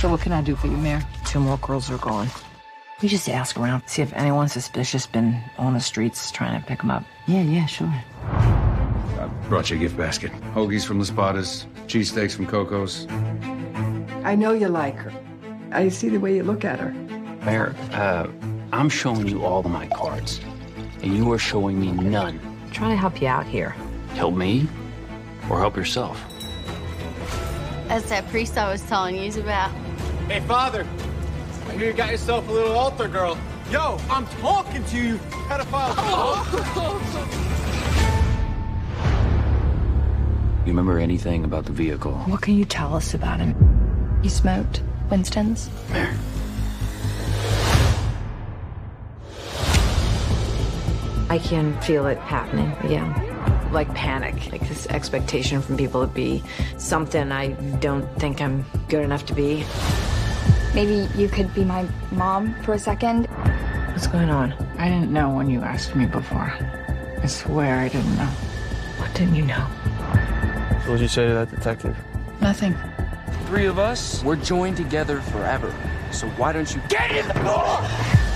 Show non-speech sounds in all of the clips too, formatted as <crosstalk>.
So what can I do for you, Mare? Two more girls are gone. We just ask around, see if anyone suspicious been on the streets trying to pick them up. Yeah, yeah, sure. I brought you a gift basket. Hoagies from the Spotters, cheesesteaks from Coco's. I know you like her. I see the way you look at her. Mare, uh, I'm showing you all of my cards, and you are showing me none. I'm trying to help you out here. Help me, or help yourself. That's that priest I was telling you about. Hey, Father, I hear you got yourself a little altar girl. Yo, I'm talking to you, pedophile. <laughs> You remember anything about the vehicle? What can you tell us about him? He smoked Winston's. Mare. I can feel it happening, yeah. Like panic, like this expectation from people to be something I don't think I'm good enough to be. Maybe you could be my mom for a second. What's going on? I didn't know when you asked me before. I swear I didn't know. What didn't you know? What did you say to that detective? Nothing. Three of us, we're joined together forever. So why don't you get in the door?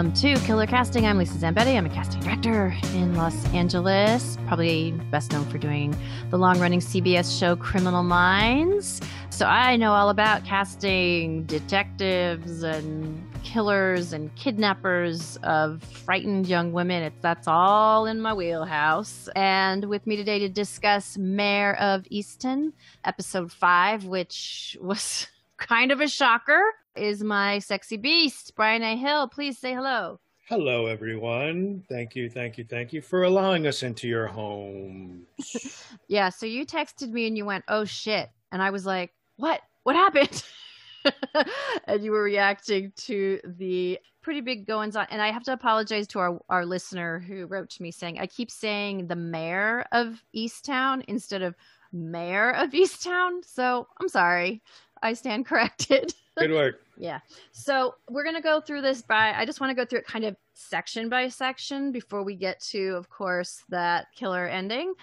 Welcome to Killer Casting. I'm Lisa Zambetti. I'm a casting director in Los Angeles, probably best known for doing the long running CBS show Criminal Minds. So I know all about casting detectives and killers and kidnappers of frightened young women. It's that's all in my wheelhouse. And with me today to discuss Mayor of Easton, episode 5, which was <laughs> kind of a shocker is my sexy beast, Brian A. Hill. Please say hello. Hello, everyone. Thank you, thank you, thank you for allowing us into your home. <laughs> Yeah, so you texted me and you went, oh shit. And I was like, what? What happened? <laughs> and you were reacting to the pretty big goings on. And I have to apologize to our, our listener who wrote to me saying, I keep saying the mayor of Easttown instead of Mare of Easttown. So I'm sorry. I stand <laughs> corrected. Good work. Yeah. So we're going to go through this by, I just want to go through it kind of section by section before we get to, of course, that killer ending.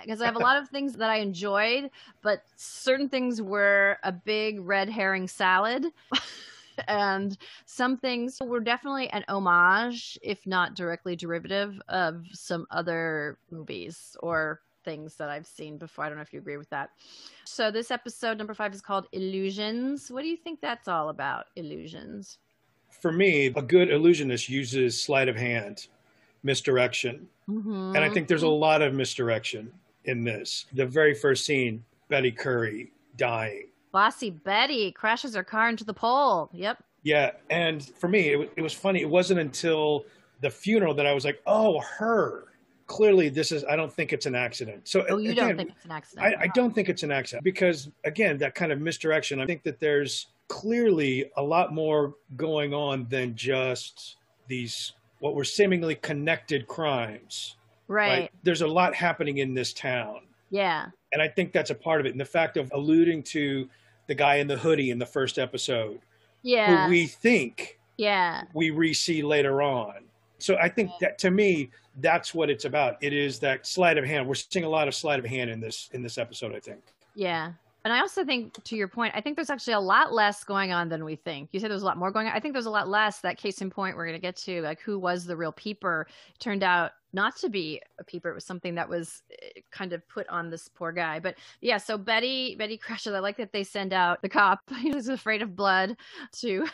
Because I have a lot of things that I enjoyed, but certain things were a big red herring salad. <laughs> and some things were definitely an homage, if not directly derivative, of some other movies or things that I've seen before. I don't know if you agree with that. So this episode number five is called Illusions. What do you think that's all about? Illusions. For me, a good illusionist uses sleight of hand, misdirection. Mm-hmm. And I think there's a lot of misdirection in this. The very first scene, Betty Curry dying. Bossy Betty crashes her car into the pole. Yep. Yeah. And for me, it, it was funny. It wasn't until the funeral that I was like, oh, her clearly this is i don't think it's an accident. So oh, you again, don't think it's an accident. I, I don't think it's an accident because again that kind of misdirection i think that there's clearly a lot more going on than just these what were seemingly connected crimes. Right, there's a lot happening in this town. Yeah. And i think that's a part of it. And the fact of alluding to the guy in the hoodie in the first episode yeah. who we think yeah. we re-see later on so I think that to me, that's what it's about. It is that sleight of hand. We're seeing a lot of sleight of hand in this in this episode. I think. Yeah, and I also think, to your point, I think there's actually a lot less going on than we think. You said there's a lot more going on. I think there's a lot less. That case in point, we're going to get to like who was the real peeper. It turned out not to be a peeper. It was something that was eh, kind of put on this poor guy. But yeah, so Betty Betty crashes. I like that they send out the cop. <laughs> He was afraid of blood to.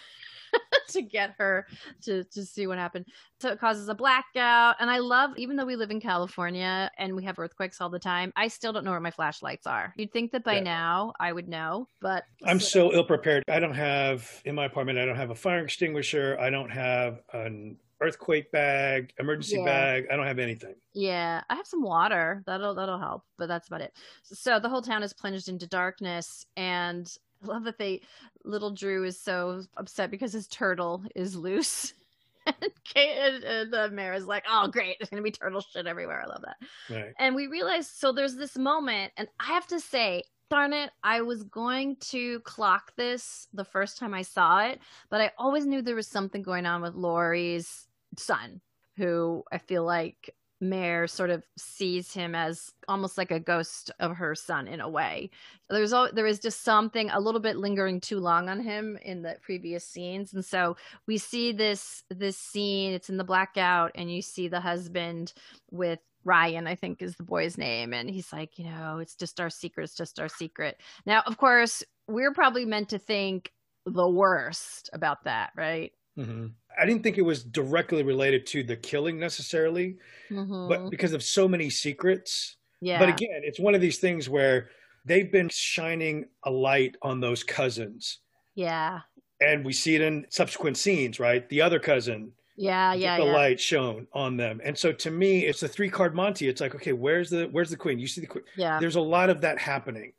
<laughs> to get her to to see what happened. So it causes a blackout. And I love, even though we live in California and we have earthquakes all the time, I still don't know where my flashlights are. You'd think that by yeah. now I would know, but I'm so ill prepared. I don't have in my apartment. I don't have a fire extinguisher. I don't have an earthquake bag, emergency yeah. bag. I don't have anything. Yeah, I have some water. That'll that'll help, but that's about it. So the whole town is plunged into darkness and I <laughs> love that they little Drew is so upset because his turtle is loose. <laughs> and Kate and, and uh, Mare is like, oh great, there's gonna be turtle shit everywhere. I love that. Right. And we realize so there's this moment, and I have to say, darn it, I was going to clock this the first time I saw it, but I always knew there was something going on with Lori's son, who I feel like Mare sort of sees him as almost like a ghost of her son in a way. There's al- there is just something a little bit lingering too long on him in the previous scenes, and so we see this this scene. It's in the blackout, and you see the husband with Ryan, I think is the boy's name, and he's like, you know, it's just our secret. It's just our secret. Now, of course, we're probably meant to think the worst about that, right? Mm-hmm. I didn't think it was directly related to the killing necessarily, Mhm. but because of so many secrets. Yeah. But again, it's one of these things where they've been shining a light on those cousins. yeah, And we see it in subsequent scenes, right? The other cousin, yeah, yeah, the yeah. light shown on them. And so to me, it's a three card Monty. It's like, okay, where's the where's the queen? You see the queen. Yeah. There's a lot of that happening.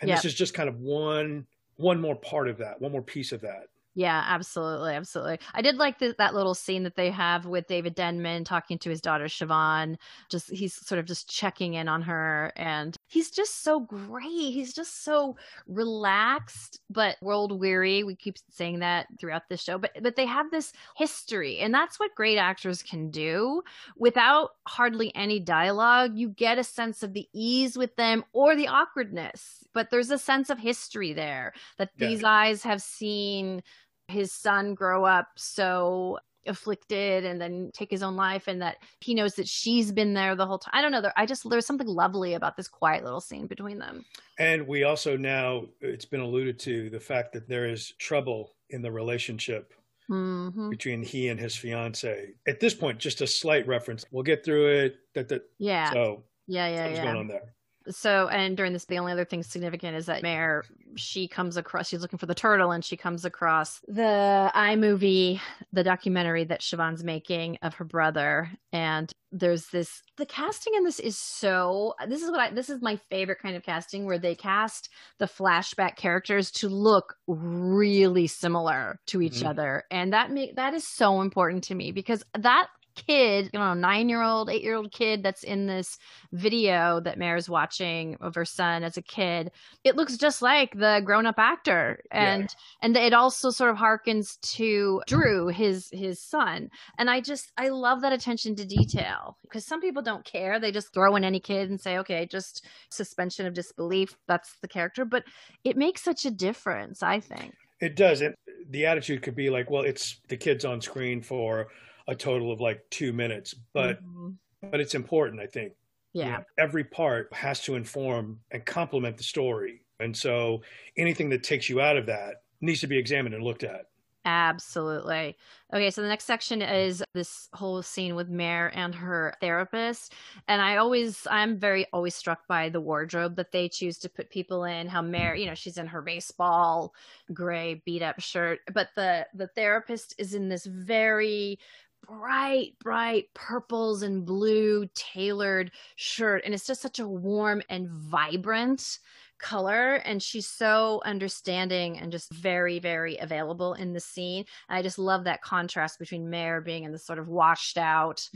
And this is just kind of one one more part of that, one more piece of that. Yeah, absolutely, absolutely. I did like the, that little scene that they have with David Denman talking to his daughter Siobhan. Just he's sort of just checking in on her, and he's just so great. He's just so relaxed, but world weary. We keep saying that throughout the show, but but they have this history, and that's what great actors can do without hardly any dialogue. You get a sense of the ease with them or the awkwardness, but there's a sense of history there that Yeah. these eyes have seen his son grow up so afflicted and then take his own life and that he knows that she's been there the whole time. I don't know. There, I just there's something lovely about this quiet little scene between them. And we also now, it's been alluded to the fact that there is trouble in the relationship hmm between he and his fiance. At this point, just a slight reference. We'll get through it. That that. Yeah. So Yeah, yeah, yeah. going on there. So, and during this, the only other thing significant is that Mare, she comes across, she's looking for the turtle and she comes across the iMovie, the documentary that Siobhan's making of her brother. And there's this, the casting in this is so, this is what I, this is my favorite kind of casting where they cast the flashback characters to look really similar to each Mhm. other. And that make, that is so important to me because that kid, you know, nine year old, eight year old kid that's in this video that Mare's watching of her son as a kid, it looks just like the grown up actor. And and it also sort of harkens to Drew, his his son. And I just I love that attention to detail. Because some people don't care. They just throw in any kid and say, okay, just suspension of disbelief. That's the character. But it makes such a difference, I think. It does. And the attitude could be like, well, it's the kids on screen for a total of like two minutes, but Mhm. but it's important, I think. You Yeah. know, every part has to inform and complement the story. And so anything that takes you out of that needs to be examined and looked at. Absolutely. Okay, so the next section is this whole scene with Mare and her therapist. And I always, I'm very always struck by the wardrobe that they choose to put people in. How Mare, you know, she's in her baseball gray beat up shirt, but the the therapist is in this very bright, bright purples and blue tailored shirt. And it's just such a warm and vibrant color. And she's so understanding and just very, very available in the scene. And I just love that contrast between Mare being in this sort of washed out,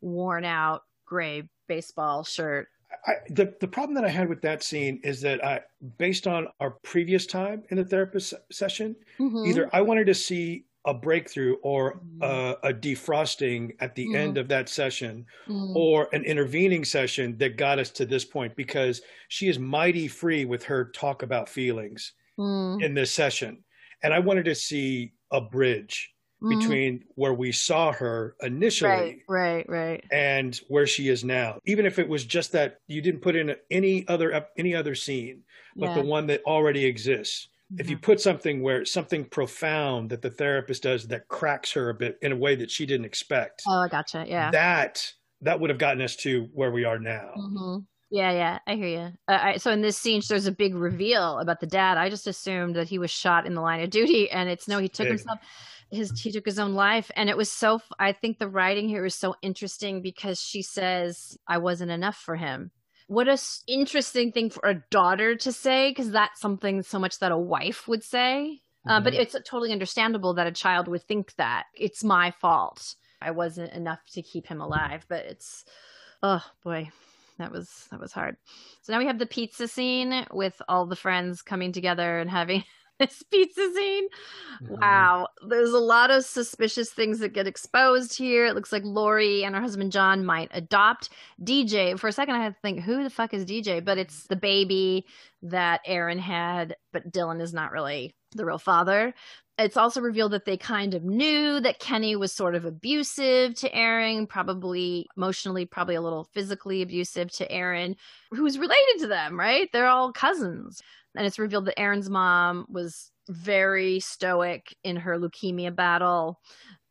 worn out gray baseball shirt. I, the the problem that I had with that scene is that I, based on our previous time in the therapist se- session, Mhm. either I wanted to see a breakthrough or uh, a defrosting at the Mhm. end of that session, Mhm. or an intervening session that got us to this point because she is mighty free with her talk about feelings Mm. in this session, and I wanted to see a bridge Mhm. between where we saw her initially Right, right, right. and where she is now even if it was just that you didn't put in any other any other scene but Yeah. the one that already exists if you put something where something profound that the therapist does that cracks her a bit in a way that she didn't expect Oh, I gotcha. Yeah. that that would have gotten us to where we are now hmm Yeah, yeah, I hear you. Uh, I, so in this scene, there's a big reveal about the dad. I just assumed that he was shot in the line of duty, and it's no, he took himself. His he took his own life, and it was so. I think the writing here is so interesting because she says, "I wasn't enough for him." What a s- interesting thing for a daughter to say because that's something so much that a wife would say. Uh, but Mhm. it's totally understandable that a child would think that it's my fault. I wasn't enough to keep him alive, but it's oh boy, that was that was hard. So now we have the pizza scene with all the friends coming together and having this pizza scene. Mm-hmm. Wow, there's a lot of suspicious things that get exposed here. It looks like Lori and her husband John might adopt DJ. For a second, I had to think, who the fuck is DJ? But it's the baby that Aaron had, but Dylan is not really the real father. It's also revealed that they kind of knew that Kenny was sort of abusive to Aaron, probably emotionally, probably a little physically abusive to Aaron, who's related to them, right? They're all cousins. And it's revealed that Aaron's mom was very stoic in her leukemia battle.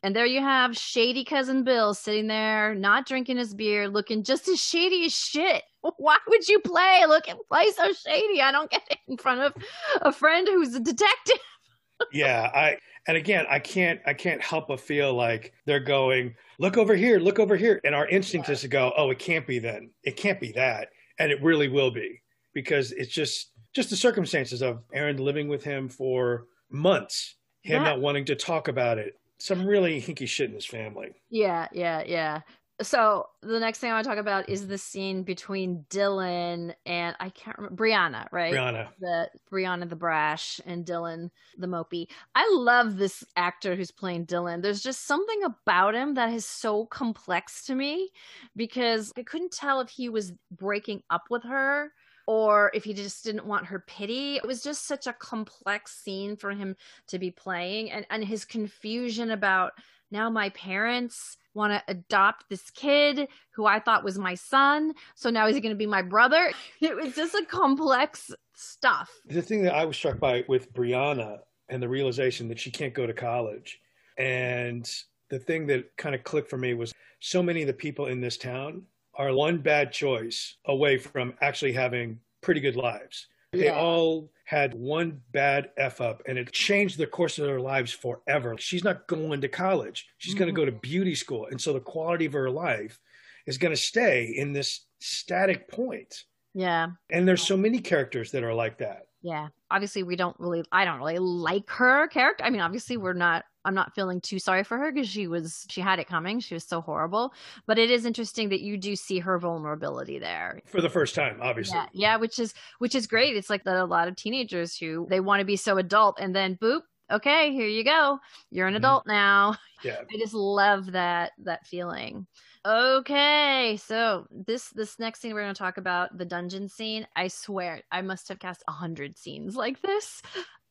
And there you have shady cousin Bill sitting there, not drinking his beer, looking just as shady as shit. <laughs> Why would you play? Look play so shady. I don't get it in front of a friend who's a detective. <laughs> yeah i and again i can't i can't help but feel like they're going look over here look over here and our instinct is to go oh it can't be then it can't be that and it really will be because it's just just the circumstances of aaron living with him for months him Yeah. not wanting to talk about it some really hinky shit in his family Yeah, yeah, yeah. So the next thing I want to talk about is the scene between Dylan and I can't remember Brianna, right? Brianna. The Brianna the brash and Dylan the mopey. I love this actor who's playing Dylan. There's just something about him that is so complex to me because I couldn't tell if he was breaking up with her or if he just didn't want her pity. It was just such a complex scene for him to be playing and, and his confusion about now my parents want to adopt this kid who I thought was my son. So now is he going to be my brother? It was just a complex stuff. the thing that I was struck by with Brianna and the realization that she can't go to college, and the thing that kind of clicked for me was so many of the people in this town are one bad choice away from actually having pretty good lives. They Yeah. all had one bad F up and it changed the course of their lives forever. She's not going to college. She's going to go to mm-hmm. beauty school. And so the quality of her life is going to stay in this static point. Yeah. And there's so many characters that are like that. Yeah. Obviously, we don't really, I don't really like her character. I mean, obviously, we're not, I'm not feeling too sorry for her because she was, she had it coming. She was so horrible. But it is interesting that you do see her vulnerability there. For the first time, obviously. Yeah. Yeah. Which is, which is great. It's like that a lot of teenagers who they want to be so adult and then boop, okay, here you go. You're an mm-hmm. adult now. <laughs> Yeah. I just love that, that feeling. Okay, so this this next scene we're going to talk about the dungeon scene. I swear, I must have cast a hundred scenes like this,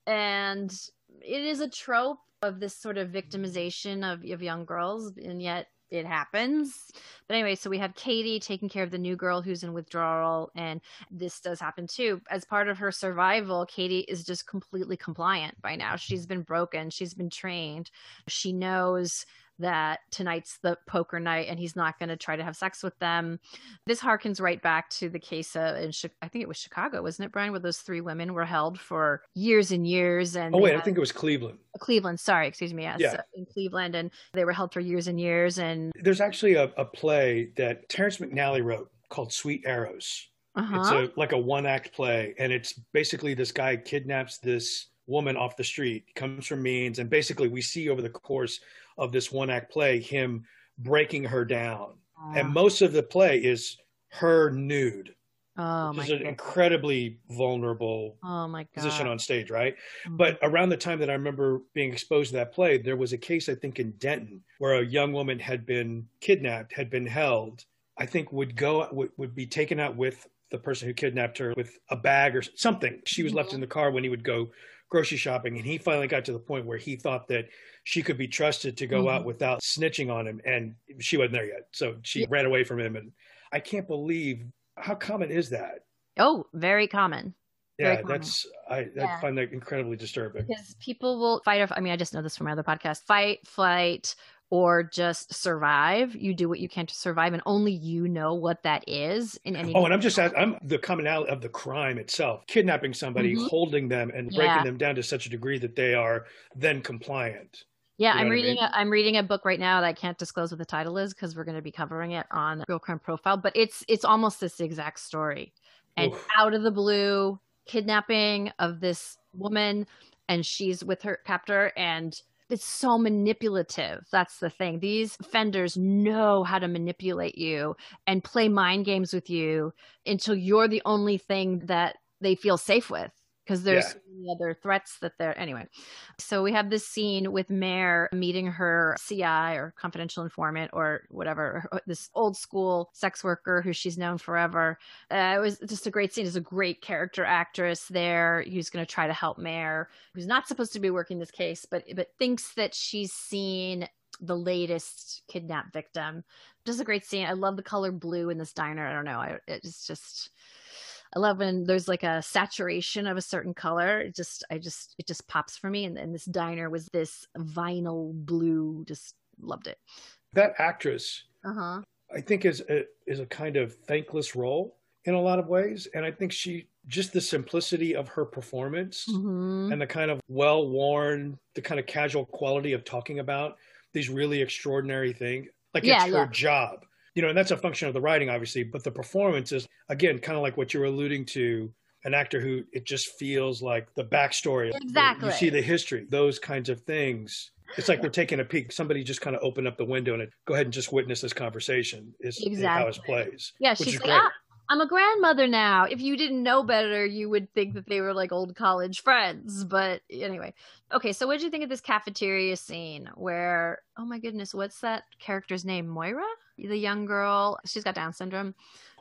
and it is a trope of this sort of victimization of of young girls, and yet it happens. But anyway, so we have Katie taking care of the new girl who's in withdrawal, and this does happen too. As part of her survival, Katie is just completely compliant by now. She's been broken, she's been trained, she knows that tonight's the poker night and he's not going to try to have sex with them. This harkens right back to the case uh, in Chi- I think it was Chicago, wasn't it, Brian, where those three women were held for years and years and Oh wait, I think it was Cleveland. Cleveland, sorry, excuse me, yes, Yeah. uh, in Cleveland and they were held for years and years and There's actually a, a play that Terrence McNally wrote called Sweet Arrows. uh-huh. It's a like a one act play, and it's basically this guy kidnaps this woman off the street, comes from means, and basically we see over the course of this one act play him breaking her down. And most of the play is her nude. oh which my is an goodness. incredibly vulnerable Oh my god. position on stage, right? Mhm. But around the time that I remember being exposed to that play, there was a case I think in Denton where a young woman had been kidnapped, had been held. I think would go would, would be taken out with the person who kidnapped her with a bag or something. She was left in the car when he would go grocery shopping, and he finally got to the point where he thought that she could be trusted to go Mhm. out without snitching on him, and she wasn't there yet. So she ran away from him, and I can't believe how common is that. Oh, very common. Very Yeah, common. that's I, I Yeah. find that incredibly disturbing. because people will fight or I mean I just know this from my other podcast fight flight or just survive you do what you can to survive and only you know what that is in any Oh, and I'm just I'm the commonality of the crime itself, kidnapping somebody, Mhm. holding them, and breaking Yeah. them down to such a degree that they are then compliant. Yeah, You know I'm what I reading. mean? A, I'm reading a book right now that I can't disclose what the title is because we're going to be covering it on Real Crime Profile. But it's it's almost this exact story, and Oof. out of the blue, kidnapping of this woman, and she's with her captor, and it's so manipulative. That's the thing. These offenders know how to manipulate you and play mind games with you until you're the only thing that they feel safe with because there's Yeah. so many other threats that they're anyway. So we have this scene with Mare meeting her CI or confidential informant or whatever, this old school sex worker who she's known forever. Uh, it was just a great scene. There's a great character actress there who's going to try to help Mare, who's not supposed to be working this case, but but thinks that she's seen the latest kidnapped victim. Just a great scene. I love the color blue in this diner. I don't know. I, it's just. I love when there's like a saturation of a certain color. It just, I just, it just pops for me. And, and this diner was this vinyl blue. Just loved it. That actress, Uh huh. I think, is a, is a kind of thankless role in a lot of ways, and I think she just the simplicity of her performance hmm and the kind of well worn, the kind of casual quality of talking about these really extraordinary things. Like Yeah, it's her yeah. job, you know, and that's a function of the writing, obviously. But the performance is again kind of like what you're alluding to. An actor who it just feels like the backstory. Exactly. You see the history, those kinds of things. It's like we're taking a peek. Somebody just kind of opened up the window and it, go ahead and just witness this conversation. Is, is how it plays. Yeah, she's like, ah, I'm a grandmother now. If you didn't know better, you would think that they were like old college friends. But anyway, okay. So, what did you think of this cafeteria scene where? Oh my goodness, what's that character's name? Moira, the young girl. She's got Down syndrome.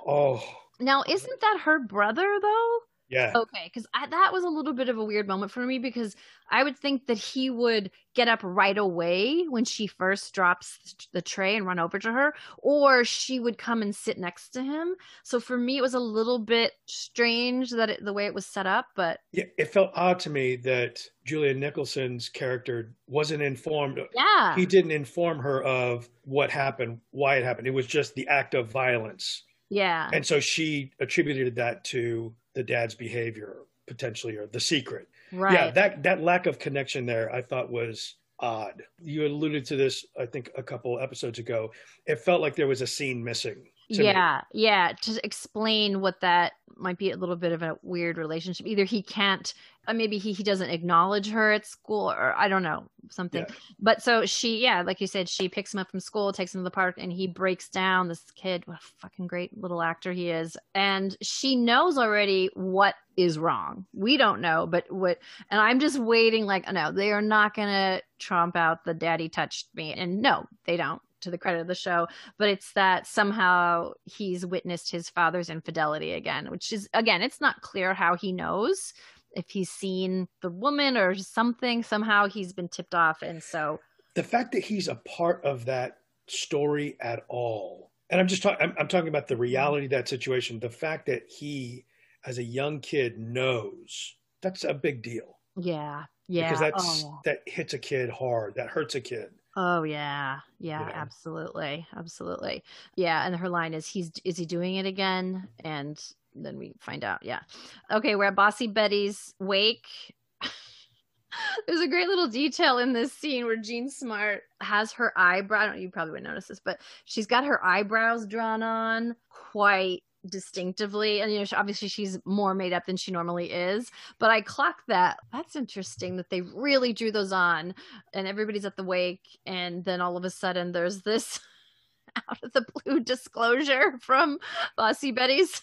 Oh, Now, isn't that her brother though? Yeah. Okay, because that was a little bit of a weird moment for me because I would think that he would get up right away when she first drops the tray and run over to her, or she would come and sit next to him. So for me, it was a little bit strange that it, the way it was set up, but Yeah, it felt odd to me that Julia Nicholson's character wasn't informed. yeah, He didn't inform her of what happened, why it happened. It was just the act of violence. Yeah, And so she attributed that to the dad's behavior, potentially, or the secret. right. Yeah, that, that lack of connection there I thought was odd. You alluded to this, I think, a couple episodes ago. It felt like there was a scene missing. To me. yeah yeah to explain what that might be a little bit of a weird relationship. Either he can't uh, maybe he, he doesn't acknowledge her at school or i don't know something. Yeah. but so she yeah like you said she picks him up from school takes him to the park and he breaks down this kid. What a fucking great little actor he is. And she knows already what is wrong. We don't know but what and i'm just waiting like no they are not gonna trump out the daddy touched me. And no they don't to the credit of the show but it's that somehow he's witnessed his father's infidelity again, which is again, it's not clear how he knows if he's seen the woman or something. Somehow he's been tipped off, and so the fact that he's a part of that story at all and i'm just talking I'm, I'm talking about the reality of that situation. The fact that he as a young kid knows that's a big deal. Yeah, yeah, because that's oh, that hits a kid hard that hurts a kid oh yeah, yeah, know? absolutely, absolutely, yeah. And her line is, "He's is he doing it again?" And then we find out, yeah. Okay, we're at Bossy Betty's wake. <laughs> There's a great little detail in this scene where Jean Smart has her eyebrow. I don't, you probably wouldn't notice this, but she's got her eyebrows drawn on quite distinctively, and you know, obviously she's more made up than she normally is. But I clocked that. That's interesting that they really drew those on, and everybody's at the wake, and then all of a sudden there's this <laughs> out of the blue disclosure from Bossy Betty's.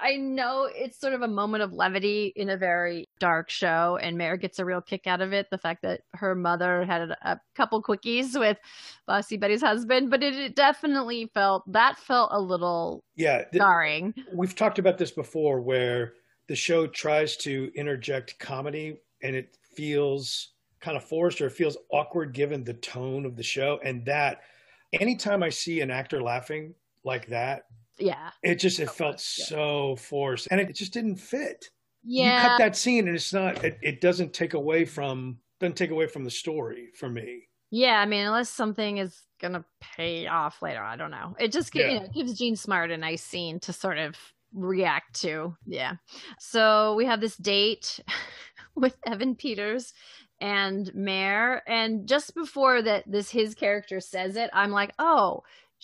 I know it's sort of a moment of levity in a very dark show, and Mare gets a real kick out of it. The fact that her mother had a, couple quickies with Bossy Betty's husband, but it, it definitely felt that felt a little yeah th- jarring. we've talked about this before where the show tries to interject comedy and it feels kind of forced or it feels awkward given the tone of the show and that anytime i see an actor laughing like that Yeah, it just it felt so forced and it just didn't fit you yeah, cut that scene and it's not it, it doesn't take away from doesn't take away from the story for me yeah. I mean, unless something is gonna pay off later, I don't know. It just Yeah. you know, gives Jean Smart a nice scene to sort of react to. Yeah. So we have this date <laughs> with Evan Peters and Mare. And just before that, this his character says it, I'm like, oh,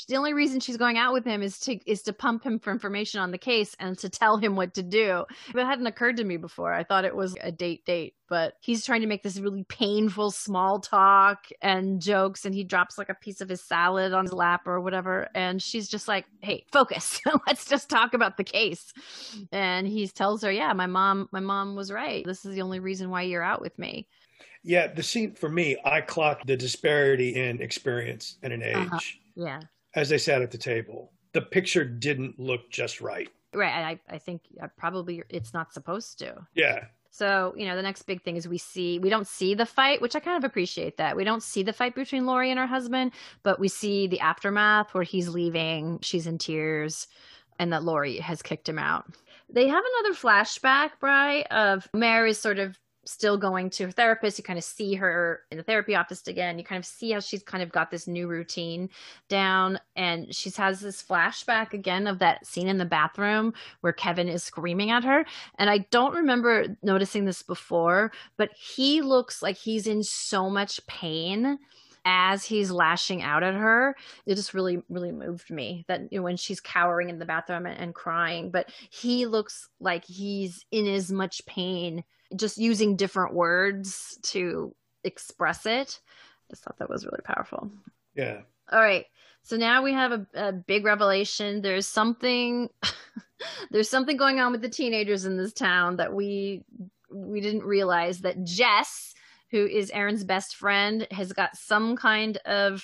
the only reason she's going out with him is to is to pump him for information on the case and to tell him what to do. It hadn't occurred to me before. I thought it was a date date, but he's trying to make this really painful small talk and jokes and he drops like a piece of his salad on his lap or whatever and she's just like, "Hey, focus. <laughs> Let's just talk about the case." And he tells her, "Yeah, my mom my mom was right. This is the only reason why you're out with me." Yeah, the scene for me, I clocked the disparity in experience and in Uh-huh. age Yeah. As they sat at the table. The picture didn't look just right. Right. I, I think probably it's not supposed to. Yeah. So, you know, the next big thing is we see, we don't see the fight, which I kind of appreciate that. We don't see the fight between Lori and her husband, but we see the aftermath where he's leaving, she's in tears, and that Lori has kicked him out. They have another flashback, Bry, of Mary sort of still going to her therapist. You kind of see her in the therapy office again. You kind of see how she's kind of got this new routine down. And she has this flashback again of that scene in the bathroom where Kevin is screaming at her. And I don't remember noticing this before, but he looks like he's in so much pain as he's lashing out at her it just really really moved me that you know, when she's cowering in the bathroom and, and crying but he looks like he's in as much pain just using different words to express it I just thought that was really powerful Yeah. all right. So now we have a, a big revelation. There's something <laughs> there's something going on with the teenagers in this town that we we didn't realize that Jess, who is Aaron's best friend, has got some kind of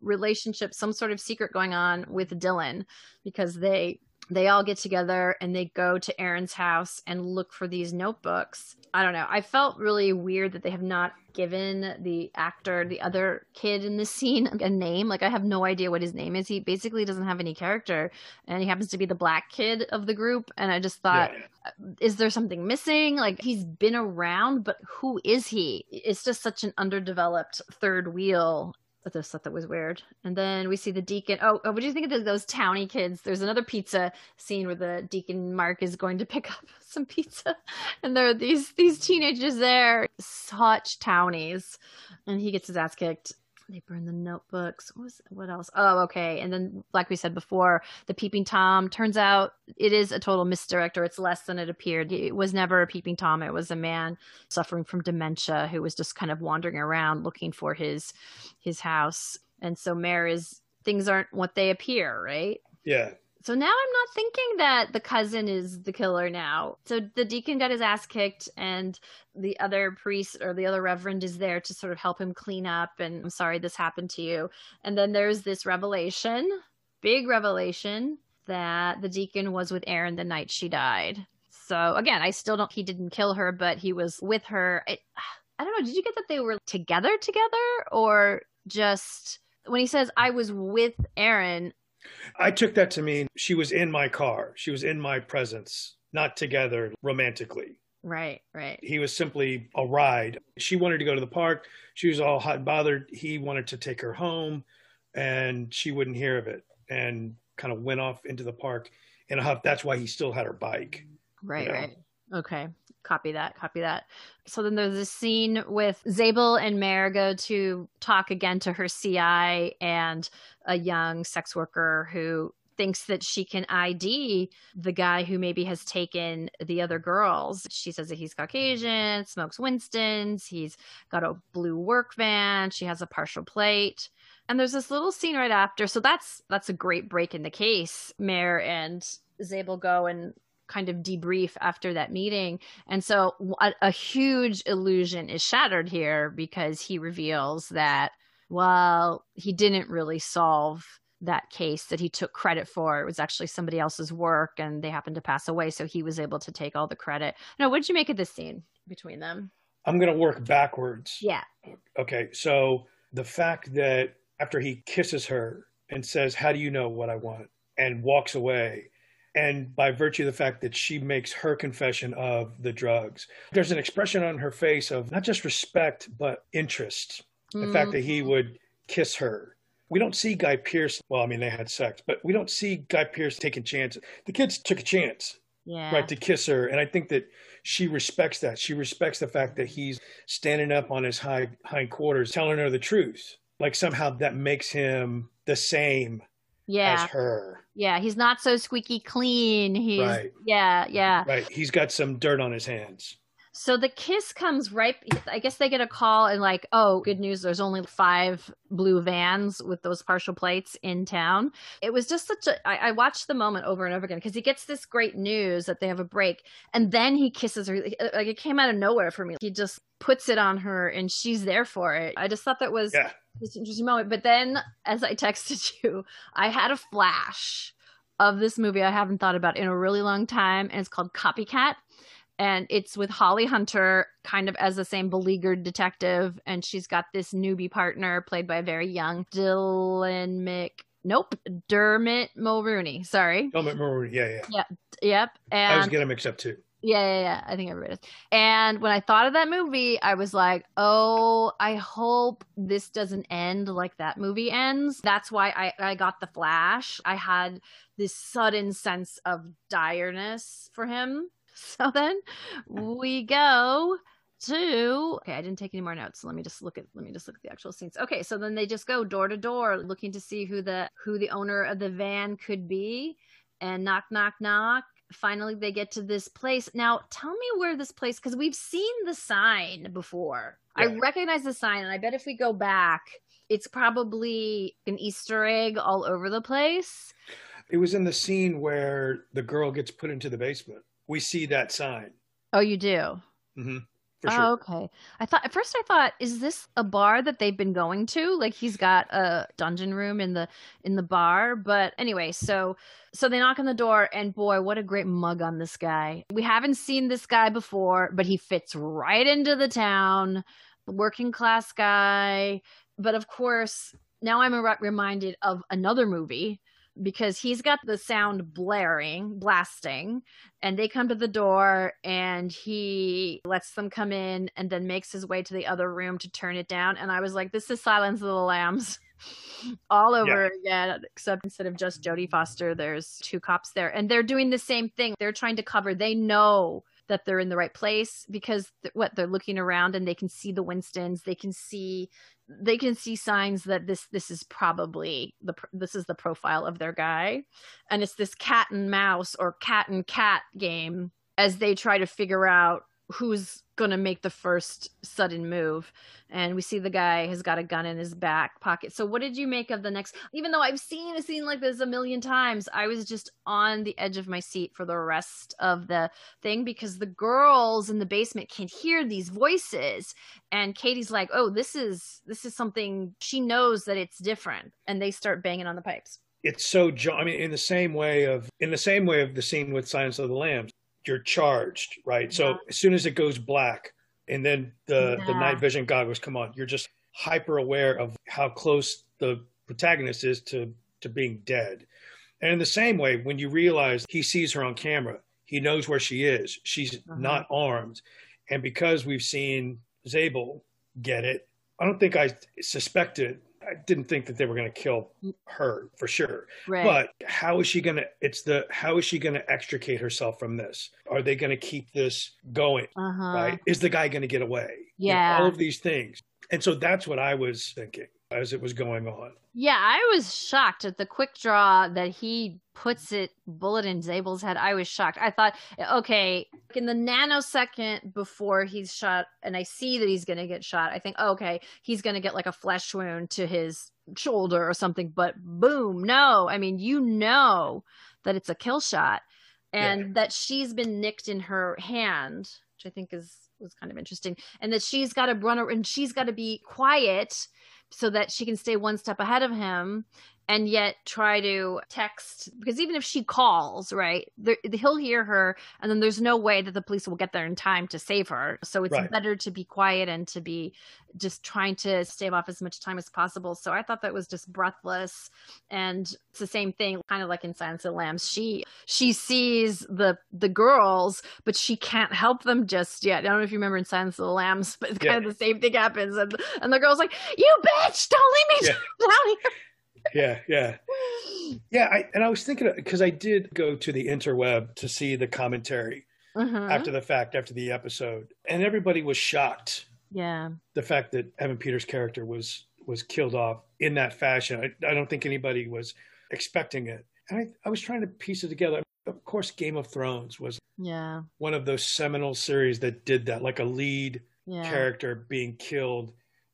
relationship, some sort of secret going on with Dylan because they they all get together and they go to Aaron's house and look for these notebooks. I don't know. I felt really weird that they have not given the actor, the other kid in this scene, <laughs> a name. Like, I have no idea what his name is. He basically doesn't have any character, and he happens to be the black kid of the group. And I just thought, uh, is there something missing? Like, he's been around, but who is he? It's just such an underdeveloped third wheel I just thought that was weird. And then we see the deacon. Oh, oh what do you think of those towny kids? There's another pizza scene where the deacon Mark is going to pick up <laughs> some pizza, and there are these these teenagers there, such townies, and he gets his ass kicked. They burn the notebooks. What was what else? Oh, okay. And then, like we said before, the peeping tom. Turns out it is a total misdirect, or it's less than it appeared. It was never a peeping tom. It was a man suffering from dementia who was just kind of wandering around looking for his his house. And so, Mare is things aren't what they appear, right? Yeah. So now I'm not thinking that the cousin is the killer now. So the deacon got his ass kicked, and the other priest or the other reverend is there to sort of help him clean up. And I'm sorry this happened to you. And then there's this revelation, big revelation, that the deacon was with Aaron the night she died. So again, I still don't, he didn't kill her, but he was with her. It, I don't know. Did you get that they were together together or just when he says, I was with Aaron, I took that to mean she was in my car. She was in my presence, not together romantically. Right, right. He was simply a ride. She wanted to go to the park. She was all hot and bothered. He wanted to take her home, and she wouldn't hear of it and kind of went off into the park in a huff. That's why he still had her bike. Right, you know? right. Okay. Copy that. Copy that. So then there's this scene with Zabel and Mare go to talk again to her CI and a young sex worker who thinks that she can ID the guy who maybe has taken the other girls. She says that he's Caucasian, smokes Winston's, he's got a blue work van, she has a partial plate. And there's this little scene right after. So that's that's a great break in the case. Mare and Zabel go and kind of debrief after that meeting. And so a, a, huge illusion is shattered here because he reveals that, well, he didn't really solve that case that he took credit for. It was actually somebody else's work and they happened to pass away. So he was able to take all the credit. Now, what did you make of this scene between them? I'm going to work backwards. Yeah. Okay. So the fact that after he kisses her and says, How do you know what I want? and walks away and by virtue of the fact that she makes her confession of the drugs. There's an expression on her face of not just respect but interest. Mm. the fact that he would kiss her. We don't see Guy Pearce well i mean they had sex but we don't see Guy Pearce taking chances. The kids took a chance Yeah. right to kiss her and i think that she respects that. She respects the fact that he's standing up on his high hind quarters telling her the truth. Like somehow that makes him the same Yeah. as her Yeah. He's not so squeaky clean. He's Right. yeah, yeah. right he's got some dirt on his hands So the kiss comes right. I guess they get a call and like, oh, good news. There's only five blue vans with those partial plates in town. It was just such a. I, I watched the moment over and over again because he gets this great news that they have a break, and then he kisses her. Like it came out of nowhere for me. He just puts it on her, and she's there for it. I just thought that was yeah this interesting moment. But then, as I texted <laughs> you, I had a flash of this movie I haven't thought about in a really long time, and it's called Copycat. And it's with Holly Hunter, kind of as the same beleaguered detective, and she's got this newbie partner played by a very young Dylan Mc. Nope, Dermot Mulroney. Sorry. Helmet Maroon. Yeah, yeah. Yep. Yep. And I was getting mixed up too. yeah, yeah, yeah. I think everybody does. And when I thought of that movie, I was like, oh, I hope this doesn't end like that movie ends. That's why I, I got the flash. I had this sudden sense of direness for him. <laughs> So then we go to okay i didn't take any more notes. So let me just look at let me just look at the actual scenes. Okay so then they just go door to door looking to see who the who the owner of the van could be and knock knock knock. Finally they get to this place. Now tell me where this place because we've seen the sign before. I recognize the sign and i bet if we go back it's probably an easter egg all over the place. It was in the scene where the girl gets put into the basement. We see that sign. oh you do Mm-hmm. For sure. Oh, okay. I thought at first I thought, is this a bar that they've been going to? Like he's got a dungeon room in the in the bar. But anyway, so so they knock on the door and boy, what a great mug on this guy. We haven't seen this guy before, but he fits right into the town. Working class guy. But of course, now I'm re- reminded of another movie because he's got the sound blaring, blasting, and they come to the door and he lets them come in and then makes his way to the other room to turn it down. And I was like, this is Silence of the Lambs <laughs> all over again, except instead of just Jodie Foster, there's two cops there. And they're doing the same thing. They're trying to cover, they know that they're in the right place because th- what they're looking around and they can see the Winstons, they can see they can see signs that this this is probably the this is the profile of their guy. And it's this cat and mouse or cat and cat game as they try to figure out who's going to make the first sudden move. And we see the guy has got a gun in his back pocket. So what did you make of the next even though i've seen a scene like this a million times i was just on the edge of my seat for the rest of the thing because the girls in the basement can hear these voices. And katie's like oh this is this is something she knows that it's different. And they start banging on the pipes. It's so. I mean, in the same way of in the same way of the scene with Silence of the Lambs, you're charged, right? So as soon as it goes black, and then the the night vision goggles come on, you're just hyper aware of how close the protagonist is to to being dead. And in the same way, when you realize he sees her on camera, he knows where she is. She's Uh-huh. not armed, and because we've seen Zabel get it, I don't think I suspected. I didn't think that they were going to kill her for sure. right But how is she going to? It's the how is she going to extricate herself from this? Are they going to keep this going? uh-huh Right? Is the guy going to get away? You know, Yeah. all of these things, and so that's what I was thinking as it was going on. Yeah, I was shocked at the quick draw that he puts it bullet in Zabel's head. I was shocked. I thought, okay, in the nanosecond before he's shot, and I see that he's going to get shot, I think, okay, he's going to get like a flesh wound to his shoulder or something. But boom, no. I mean, you know that it's a kill shot, and that she's been nicked in her hand, which I think is was kind of interesting, and that she's got to run and she's got to be quiet so that she can stay one step ahead of him and yet try to text because even if she calls right there, he'll hear her and then there's no way that the police will get there in time to save her. So it's Right. better to be quiet and to be just trying to stave off as much time as possible. So i thought that was just breathless. And it's the same thing kind of like in silence of the lambs. She she sees the the girls but she can't help them just yet. I don't know if you remember in silence of the lambs but it's kind Yeah. of the same thing happens. And and the girl's like you bitch don't leave me Yeah. <laughs> down here Yeah, yeah. Yeah, I, and I was thinking because I did go to the interweb to see the commentary Mhm. after the fact, after the episode, and everybody was shocked Yeah. the fact that Evan Peters' character was was killed off in that fashion. I, I don't think anybody was expecting it, and I, I was trying to piece it together. Of course, Game of Thrones was Yeah. one of those seminal series that did that, like a lead Yeah. character being killed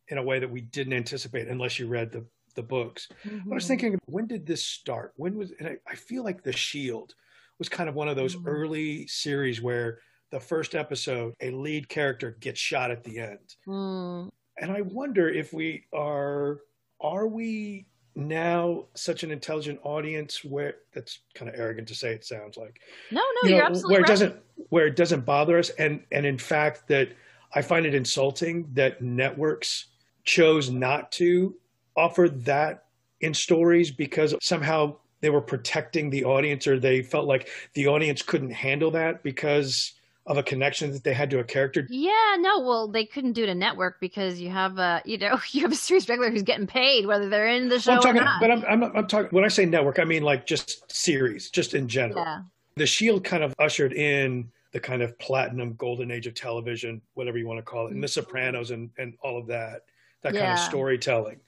in a way that we didn't anticipate unless you read the the books. But I was Mhm. thinking, when did this start? When was? And I, I feel like The Shield was kind of one of those Mhm. early series where the first episode, a lead character gets shot at the end, Mm. and I wonder if we are are we now such an intelligent audience where that's kind of arrogant to say it sounds like No, no, you know, are absolutely where it right. doesn't where it doesn't bother us and and in fact that i find it insulting that networks chose not to offer that in stories because somehow they were protecting the audience or they felt like the audience couldn't handle that because of a connection that they had to a character Yeah, no, well, they couldn't do it a network because you have a, you know, <laughs> you have a series regular who's getting paid whether they're in the show I'm talking, or not. but I'm, I'm, I'm talking when I say network, I mean like just series, just in general. yeah, The Shield kind of ushered in the kind of platinum golden age of television, whatever you want to call it, and mm-hmm. The Sopranos and, and all of that, that kind of storytelling.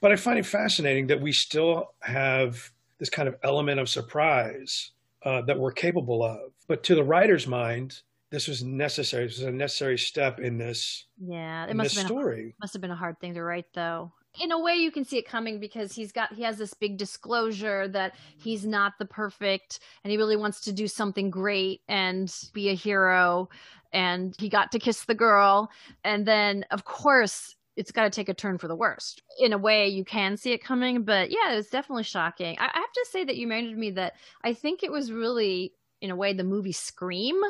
But I find it fascinating that we still have this kind of element of surprise uh, that we're capable of. But to the writer's mind, this was necessary. This was a necessary step in this, yeah, it must have been a- must have been a hard thing to write though. In a way, you can see it coming because he's got he has this big disclosure that he's not the perfect, and he really wants to do something great and be a hero, and he got to kiss the girl, and then of course it's got to take a turn for the worst. In a way, you can see it coming, but yeah, it was definitely shocking. I, I have to say that you reminded me that I think it was really, in a way, the movie Scream.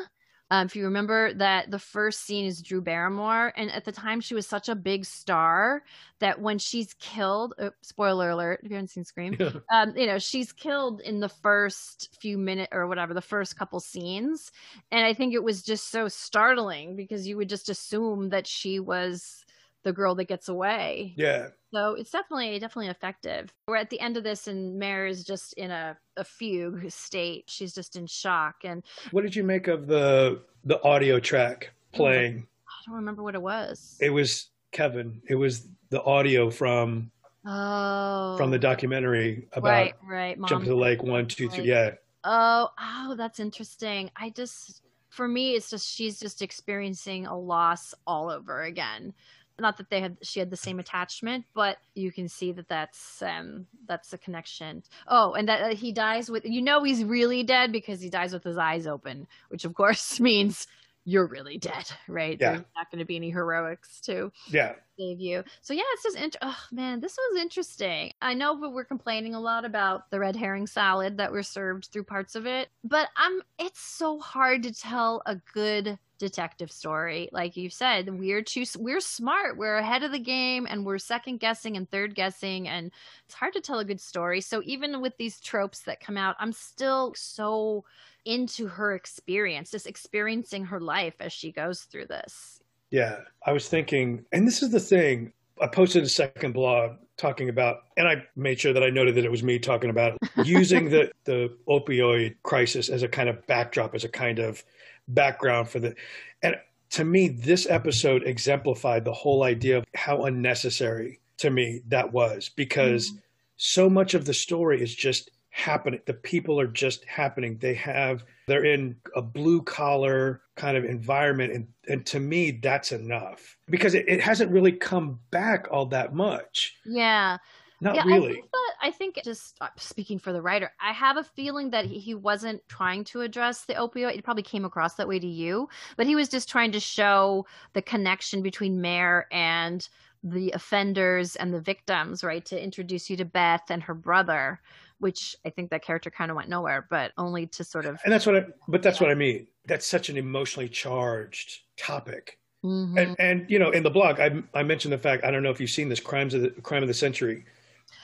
Um, if you remember that the first scene is Drew Barrymore, and at the time she was such a big star that when she's killed, oh, spoiler alert, if you haven't seen Scream, <laughs> um, you know she's killed in the first few minutes or whatever, the first couple scenes, and I think it was just so startling because you would just assume that she was the girl that gets away. Yeah. So it's definitely definitely effective. We're at the end of this, and Mare is just in a, a fugue state. She's just in shock, and What did you make of the the audio track playing? I don't remember what it was. It was Kevin. It was the audio from Oh, from the documentary about right, right. Jump to the Lake one, two, three. Yeah, Oh, oh, that's interesting. I just, for me, it's just she's just experiencing a loss all over again. Not that they had she had the same attachment, but you can see that that's um that's the connection. Oh, and that uh, he dies with you know he's really dead because he dies with his eyes open, which of course <laughs> means you're really dead, right? Yeah. There's not going to be any heroics to yeah. save you. So yeah, it's just int- oh man, this was interesting. I know but we're complaining a lot about the red herring salad that we're served through parts of it, but I'm it's so hard to tell a good detective story. Like you said, we're too we're smart. We're ahead of the game and we're second guessing and third guessing and it's hard to tell a good story. So even with these tropes that come out, I'm still so into her experience, just experiencing her life as she goes through this. Yeah, I was thinking, and this is the thing. I posted a second blog talking about, and I made sure that I noted that it was me talking about <laughs> using the the opioid crisis as a kind of backdrop, as a kind of background for the. And to me, this episode exemplified the whole idea of how unnecessary to me that was, because mm-hmm. so much of the story is just happening. The people are just happening. They have they're in a blue collar kind of environment and and to me that's enough because it, it hasn't really come back all that much Yeah. not yeah, really I think just uh, speaking for the writer, I have a feeling that he, wasn't trying to address the opioid. It probably came across that way to you, but he was just trying to show the connection between Mare and the offenders and the victims, right? To introduce you to Beth and her brother, which I think that character kind of went nowhere, but only to sort of. and that's what i but that's what i mean that's such an emotionally charged topic Mhm. and and you know in the blog i i mentioned the fact i don't know if you've seen this crimes of the crime of the century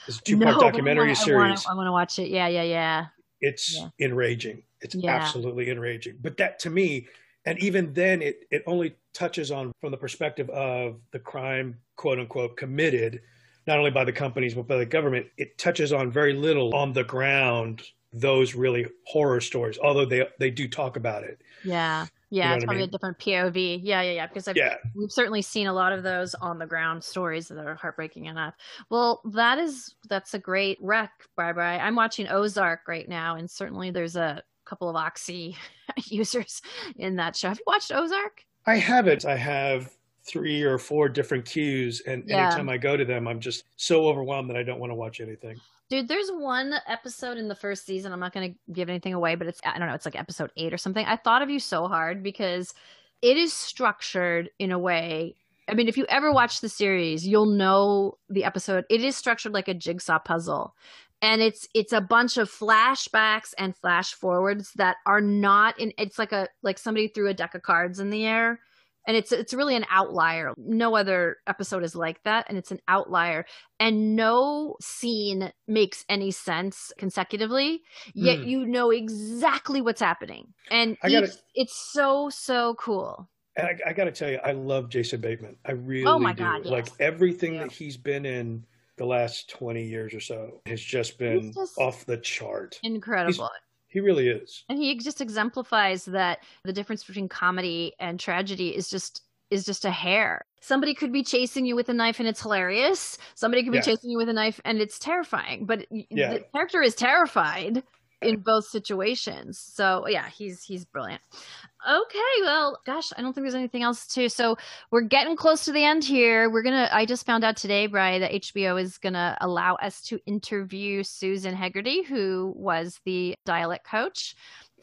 this two part No, but I documentary wanna- series I want to watch it. Yeah, yeah, yeah. it's Yeah. enraging it's Yeah. absolutely enraging but that to me and even then it it only touches on from the perspective of the crime quote unquote committed not only by the companies but by the government, it touches on very little on the ground those really horror stories. Although they they do talk about it. Yeah. Yeah, You know it's what I probably mean? a different POV. Yeah, yeah, yeah. Because I've, Yeah. we've certainly seen a lot of those on the ground stories that are heartbreaking enough. Well, that is that's a great rec, Barbara. I'm watching Ozark right now, and certainly there's a couple of Oxy <laughs> users in that show. Have you watched Ozark? I haven't. I have three or four different queues, and Yeah. anytime I go to them, I'm just so overwhelmed that I don't want to watch anything. Dude, there's one episode in the first season. I'm not going to give anything away, but it's, I don't know, it's like episode eight or something. I thought of you so hard because it is structured in a way. I mean, if you ever watch the series, you'll know the episode. It is structured like a jigsaw puzzle. And it's it's a bunch of flashbacks and flash forwards that are not in it's like a like somebody threw a deck of cards in the air and it's it's really an outlier. No other episode is like that, and it's an outlier. And no scene makes any sense consecutively. Yet Hmm. you know exactly what's happening, and gotta- each- it's so so cool. And I, I got to tell you, I love Jason Bateman. I really Oh do. God, yes. Like everything that he's been in the last 20 years or so has just been just off the chart. Incredible. He really is. and he just exemplifies that the difference between comedy and tragedy is just is just a hair somebody could be chasing you with a knife and it's hilarious somebody could be Yeah. chasing you with a knife and it's terrifying but Yeah. the character is terrified in both situations so yeah he's he's brilliant okay well gosh i don't think there's anything else to so we're getting close to the end here we're gonna i just found out today bri that hbo is gonna allow us to interview susan hegarty who was the dialect coach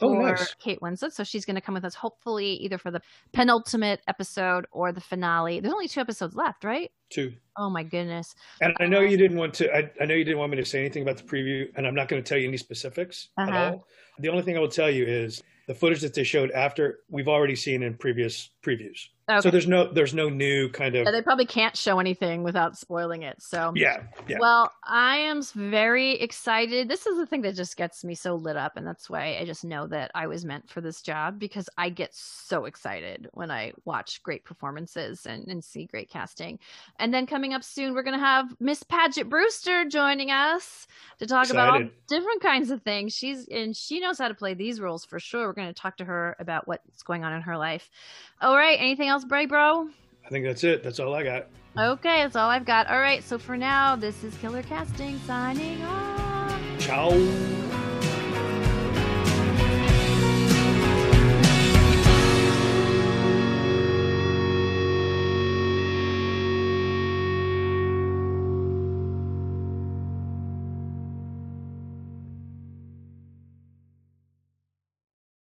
Oh, for nice. Kate Winslet. So she's going to come with us, hopefully, either for the penultimate episode or the finale. There's only two episodes left, right? Too. Oh my goodness. And I know you didn't want to. I, I know you didn't want me to say anything about the preview, and I'm not going to tell you any specifics at Uh-huh. all. The only thing I will tell you is the footage that they showed after we've already seen in previous previews. Okay. So there's no there's no new kind of Yeah, they probably can't show anything without spoiling it. So yeah yeah. Well, I am very excited. This is the thing that just gets me so lit up, and that's why I just know that I was meant for this job because I get so excited when I watch great performances and, and see great casting. And then coming up soon, we're going to have Miss Paget Brewster joining us to talk about all different kinds of things. She's and she knows how to play these roles for sure. We're going to talk to her about what's going on in her life. All right, anything else, Bray Bro? I think that's it. That's all I got. Okay, that's all I've got. All right, so for now, this is Killer Casting signing off. Ciao.